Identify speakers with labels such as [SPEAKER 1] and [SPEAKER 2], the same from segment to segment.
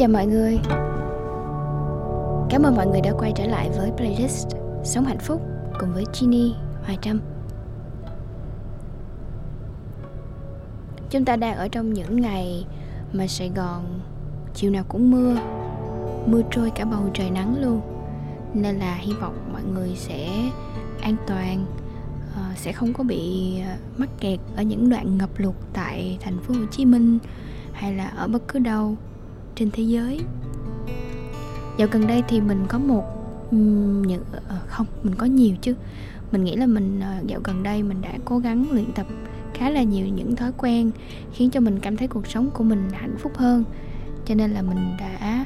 [SPEAKER 1] Chào mọi người. Cảm ơn mọi người đã quay trở lại với playlist Sống hạnh phúc cùng với Ginny, Hoài Trâm. Chúng ta đang ở trong những ngày mà Sài Gòn chiều nào cũng mưa Mưa trôi cả bầu trời nắng luôn. Nên là hy vọng mọi người sẽ an toàn ờ, Sẽ không có bị ờ, mắc kẹt ở những đoạn ngập lụt tại thành phố Hồ Chí Minh Hay là ở bất cứ đâu trên thế giới. Dạo gần đây thì mình có một những ờ, không, mình có nhiều chứ. Mình nghĩ là mình ờ, dạo gần đây mình đã cố gắng luyện tập khá là nhiều những thói quen khiến cho mình cảm thấy cuộc sống của mình hạnh phúc hơn. Cho nên là mình đã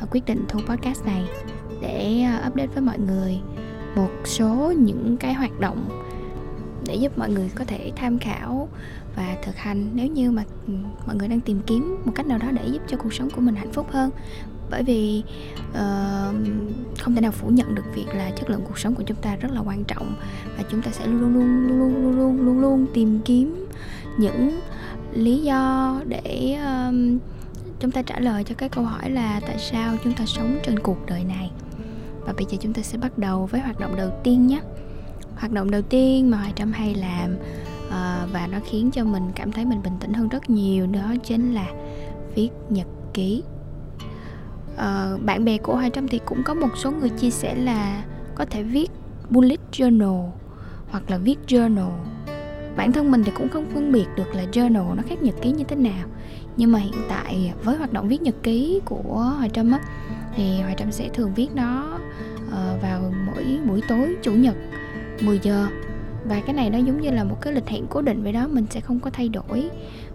[SPEAKER 1] ờ, quyết định thu podcast này để update với mọi người một số những cái hoạt động để giúp mọi người có thể tham khảo và thực hành. Nếu như mà ừ, mọi người đang tìm kiếm một cách nào đó để giúp cho cuộc sống của mình hạnh phúc hơn. Bởi vì uh, không thể nào phủ nhận được việc là chất lượng cuộc sống của chúng ta rất là quan trọng và chúng ta sẽ luôn luôn luôn luôn luôn luôn luôn, luôn tìm kiếm những lý do để um, chúng ta trả lời cho cái câu hỏi là tại sao chúng ta sống trên cuộc đời này. Và bây giờ chúng ta sẽ bắt đầu với hoạt động đầu tiên nhé hoạt động đầu tiên mà hoài trâm hay làm uh, và nó khiến cho mình cảm thấy mình bình tĩnh hơn rất nhiều đó chính là viết nhật ký. Uh, bạn bè của hoài trâm thì cũng có một số người chia sẻ là có thể viết bullet journal hoặc là viết journal. Bản thân mình thì cũng không phân biệt được là journal nó khác nhật ký như thế nào nhưng mà hiện tại với hoạt động viết nhật ký của hoài trâm á thì hoài trâm sẽ thường viết nó ờ, vào mỗi buổi tối chủ nhật. 10 giờ. Và cái này nó giống như là một cái lịch hẹn cố định vậy đó mình sẽ không có thay đổi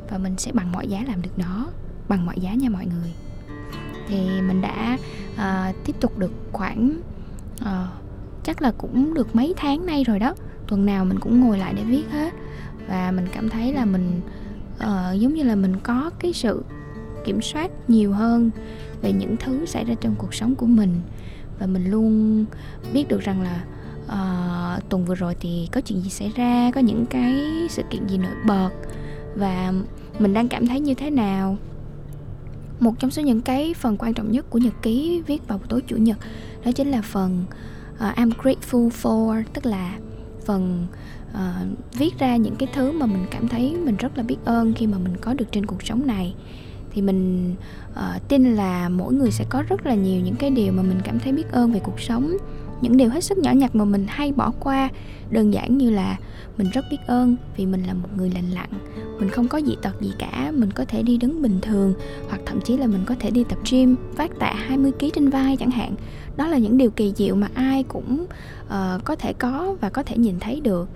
[SPEAKER 1] và mình sẽ bằng mọi giá làm được nó bằng mọi giá nha mọi người. Thì mình đã uh, tiếp tục được khoảng uh, chắc là cũng được mấy tháng nay rồi đó. Tuần nào mình cũng ngồi lại để viết hết. Và mình cảm thấy là mình uh, giống như là mình có cái sự kiểm soát nhiều hơn về những thứ xảy ra trong cuộc sống của mình. Và mình luôn biết được rằng là uh, tuần vừa rồi thì có chuyện gì xảy ra? Có những cái sự kiện gì nổi bật? Và mình đang cảm thấy như thế nào? Một trong số những cái phần quan trọng nhất của nhật ký viết vào tối chủ nhật đó chính là phần uh, I'm grateful for tức là phần uh, viết ra những cái thứ mà mình cảm thấy mình rất là biết ơn khi mà mình có được trên cuộc sống này. Thì mình uh, tin là mỗi người sẽ có rất là nhiều những cái điều mà mình cảm thấy biết ơn về cuộc sống những điều hết sức nhỏ nhặt mà mình hay bỏ qua. Đơn giản như là mình rất biết ơn vì mình là một người lành lặn. Mình không có dị tật gì cả mình có thể đi đứng bình thường hoặc thậm chí là mình có thể đi tập gym vác tạ 20 kg trên vai chẳng hạn. Đó là những điều kỳ diệu mà ai cũng uh, có thể có và có thể nhìn thấy được.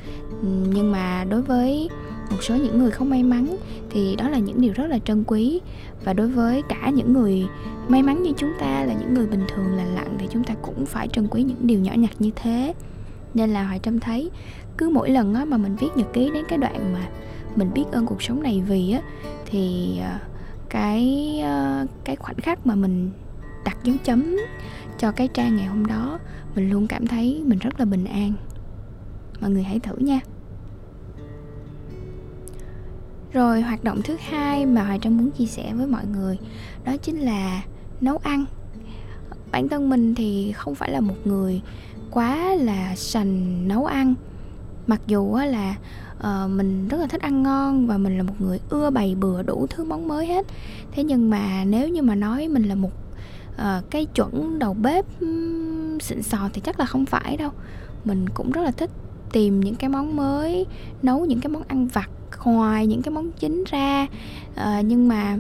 [SPEAKER 1] Nhưng mà đối với một số những người không may mắn thì đó là những điều rất là trân quý. Và đối với cả những người may mắn như chúng ta là những người bình thường lành lặn thì chúng ta cũng phải trân quý những điều nhỏ nhặt như thế. Nên là hoài trâm thấy cứ mỗi lần mà mình viết nhật ký đến cái đoạn mà mình biết ơn cuộc sống này vì á, thì ờ, cái ờ, cái khoảnh khắc mà mình đặt dấu chấm cho cái trang ngày hôm đó, mình luôn cảm thấy mình rất là bình an. Mọi người hãy thử nha rồi hoạt động thứ hai mà hoài trâm muốn chia sẻ với mọi người đó chính là nấu ăn. Bản thân mình thì không phải là một người quá là sành nấu ăn. Mặc dù là uh, mình rất là thích ăn ngon và mình là một người ưa bày bừa đủ thứ món mới hết. Thế nhưng mà nếu như mà nói mình là một uh, cái chuẩn đầu bếp um, xịn sò thì chắc là không phải đâu. Mình cũng rất là thích tìm những cái món mới nấu những cái món ăn vặt ngoài những cái món chính ra. À, nhưng mà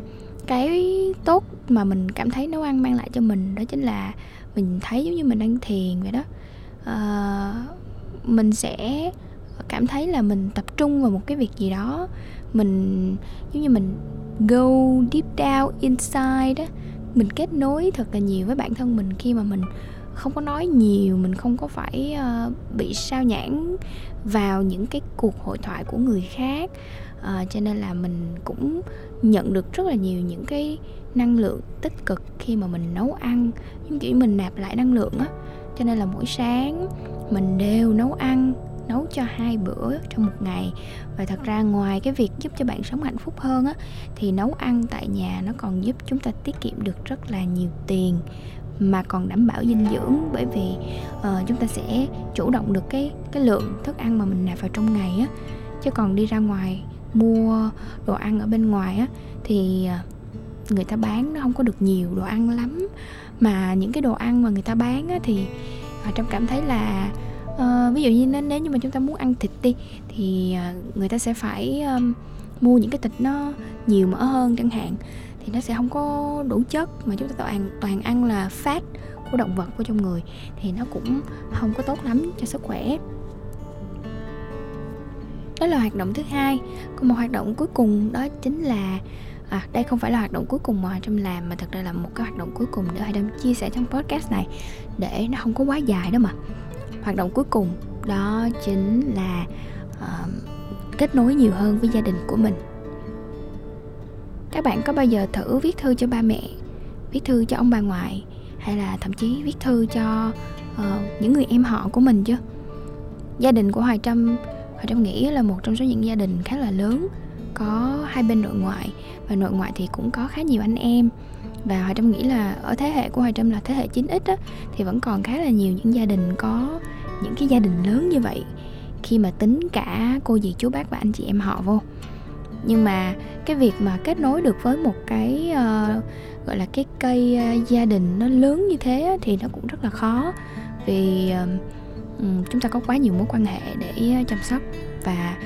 [SPEAKER 1] cái tốt mà mình cảm thấy nấu ăn mang lại cho mình đó chính là mình thấy giống như mình đang thiền vậy đó. À, mình sẽ cảm thấy là mình tập trung vào một cái việc gì đó. Mình giống như mình go deep down inside đó mình kết nối thật là nhiều với bản thân mình khi mà mình không có nói nhiều mình không có phải uh, bị sao nhãn vào những cái cuộc hội thoại của người khác. Uh, cho nên là mình cũng nhận được rất là nhiều những cái năng lượng tích cực khi mà mình nấu ăn. Giống kiểu mình nạp lại năng lượng á cho nên là mỗi sáng mình đều nấu ăn nấu cho hai bữa trong một ngày. Và thật ra ngoài cái việc giúp cho bạn sống hạnh phúc hơn á thì nấu ăn tại nhà nó còn giúp chúng ta tiết kiệm được rất là nhiều tiền mà còn đảm bảo dinh dưỡng bởi vì uh, chúng ta sẽ chủ động được cái cái lượng thức ăn mà mình nạp vào trong ngày á. Chứ còn đi ra ngoài mua đồ ăn ở bên ngoài á thì ờ, người ta bán nó không có được nhiều đồ ăn lắm. Mà những cái đồ ăn mà người ta bán á thì họ trâm cảm thấy là uh, ví dụ như nếu như mà chúng ta muốn ăn thịt đi thì uh, người ta sẽ phải um, mua những cái thịt nó nhiều mỡ hơn chẳng hạn thì nó sẽ không có đủ chất mà chúng ta toàn toàn ăn là fat của động vật của trong người thì nó cũng không có tốt lắm cho sức khỏe. Đó là hoạt động thứ hai. Còn một hoạt động cuối cùng đó chính là à, đây không phải là hoạt động cuối cùng mà trong làm mà thật ra là một cái hoạt động cuối cùng để hai đâm chia sẻ trong podcast này để nó không có quá dài đó mà. Hoạt động cuối cùng đó chính là uh, kết nối nhiều hơn với gia đình của mình các bạn có bao giờ thử viết thư cho ba mẹ viết thư cho ông bà ngoại hay là thậm chí viết thư cho uh, những người em họ của mình chưa? Gia đình của hoài trâm hoài trâm nghĩ là một trong số những gia đình khá là lớn có hai bên nội ngoại và nội ngoại thì cũng có khá nhiều anh em. Và hoài trâm nghĩ là ở thế hệ của hoài trâm là thế hệ 9x á, thì vẫn còn khá là nhiều những gia đình có những cái gia đình lớn như vậy khi mà tính cả cô dì chú bác và anh chị em họ vô nhưng mà cái việc mà kết nối được với một cái uh, gọi là cái cây uh, gia đình nó lớn như thế thì nó cũng rất là khó. Vì uh, chúng ta có quá nhiều mối quan hệ để chăm sóc và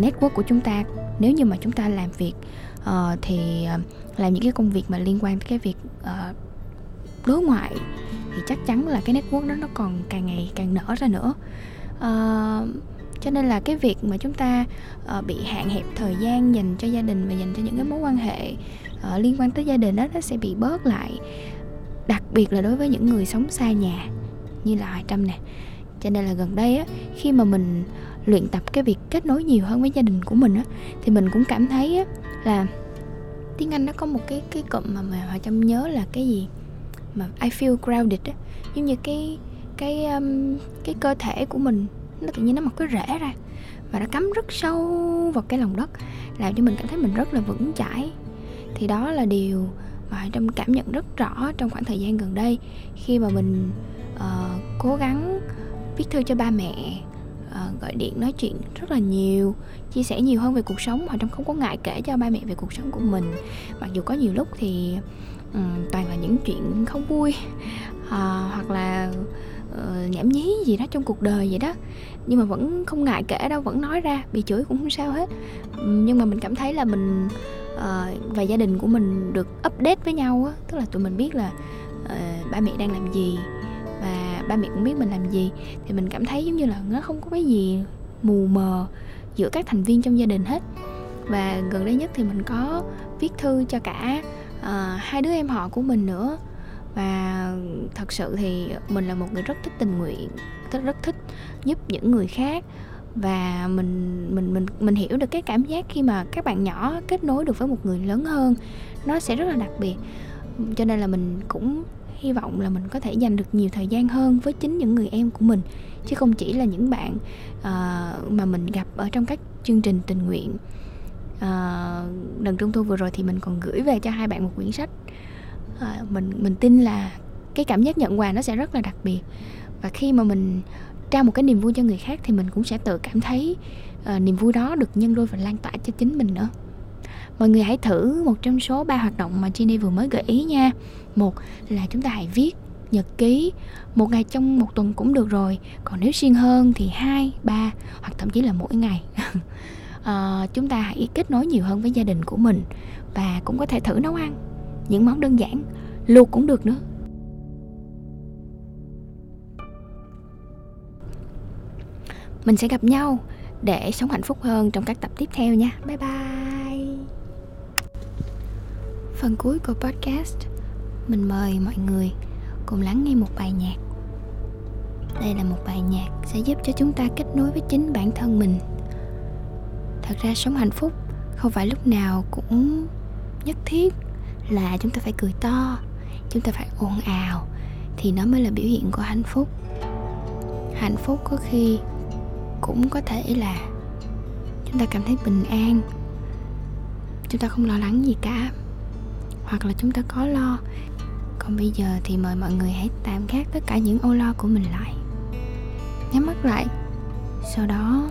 [SPEAKER 1] network của chúng ta. Nếu như mà chúng ta làm việc uh, thì uh, làm những cái công việc mà liên quan tới cái việc uh, đối ngoại thì chắc chắn là cái network đó nó còn càng ngày càng nở ra nữa. Uh, cho nên là cái việc mà chúng ta uh, bị hạn hẹp thời gian dành cho gia đình và dành cho những cái mối quan hệ uh, liên quan tới gia đình đó nó sẽ bị bớt lại. Đặc biệt là đối với những người sống xa nhà như là hoài trâm nè. Cho nên là gần đây á khi mà mình luyện tập cái việc kết nối nhiều hơn với gia đình của mình á thì mình cũng cảm thấy á là tiếng anh nó có một cái cái cụm mà mà hoài trâm nhớ là cái gì? Mà I feel grounded á. Giống như cái cái um, cái cơ thể của mình nó tự nhiên nó mọc cái rễ ra và nó cắm rất sâu vào cái lòng đất làm cho mình cảm thấy mình rất là vững chãi. Thì đó là điều mà trong cảm nhận rất rõ trong khoảng thời gian gần đây khi mà mình uh, cố gắng viết thư cho ba mẹ uh, gọi điện nói chuyện rất là nhiều chia sẻ nhiều hơn về cuộc sống mà trong không có ngại kể cho ba mẹ về cuộc sống của mình. Mặc dù có nhiều lúc thì um, toàn là những chuyện không vui uh, hoặc là uh, nhảm nhí gì đó trong cuộc đời vậy đó. Nhưng mà vẫn không ngại kể đâu vẫn nói ra bị chửi cũng không sao hết. Nhưng mà mình cảm thấy là mình uh, và gia đình của mình được update với nhau á tức là tụi mình biết là uh, ba mẹ đang làm gì và ba mẹ cũng biết mình làm gì. Thì mình cảm thấy giống như là nó không có cái gì mù mờ giữa các thành viên trong gia đình hết. Và gần đây nhất thì mình có viết thư cho cả uh, hai đứa em họ của mình nữa và thật sự thì mình là một người rất thích tình nguyện rất rất thích giúp những người khác. Và mình mình mình mình hiểu được cái cảm giác khi mà các bạn nhỏ kết nối được với một người lớn hơn nó sẽ rất là đặc biệt. Cho nên là mình cũng hy vọng là mình có thể dành được nhiều thời gian hơn với chính những người em của mình chứ không chỉ là những bạn uh, mà mình gặp ở trong các chương trình tình nguyện. Uh, lần trung thu vừa rồi thì mình còn gửi về cho hai bạn một quyển sách à, mình mình tin là cái cảm giác nhận quà nó sẽ rất là đặc biệt. Và khi mà mình trao một cái niềm vui cho người khác thì mình cũng sẽ tự cảm thấy uh, niềm vui đó được nhân đôi và lan tỏa cho chính mình nữa. Mọi người hãy thử một trong số ba hoạt động mà Jenny vừa mới gợi ý nha. Một là chúng ta hãy viết nhật ký. Một ngày trong một tuần cũng được rồi. Còn nếu xuyên hơn thì hai ba hoặc thậm chí là mỗi ngày. Uh, chúng ta hãy kết nối nhiều hơn với gia đình của mình và cũng có thể thử nấu ăn những món đơn giản, luộc cũng được nữa. Mình sẽ gặp nhau để sống hạnh phúc hơn trong các tập tiếp theo nha. Bye bye. Phần cuối của podcast, mình mời mọi người cùng lắng nghe một bài nhạc. Đây là một bài nhạc sẽ giúp cho chúng ta kết nối với chính bản thân mình. Thật ra sống hạnh phúc không phải lúc nào cũng nhất thiết là chúng ta phải cười to, chúng ta phải ồn ào thì nó mới là biểu hiện của hạnh phúc. Hạnh phúc có khi cũng có thể là chúng ta cảm thấy bình an, chúng ta không lo lắng gì cả, hoặc là chúng ta có lo. Còn bây giờ thì mời mọi người hãy tạm gác tất cả những âu lo của mình lại. Nhắm mắt lại, sau đó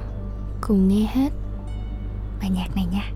[SPEAKER 1] cùng nghe hết bài nhạc này nha.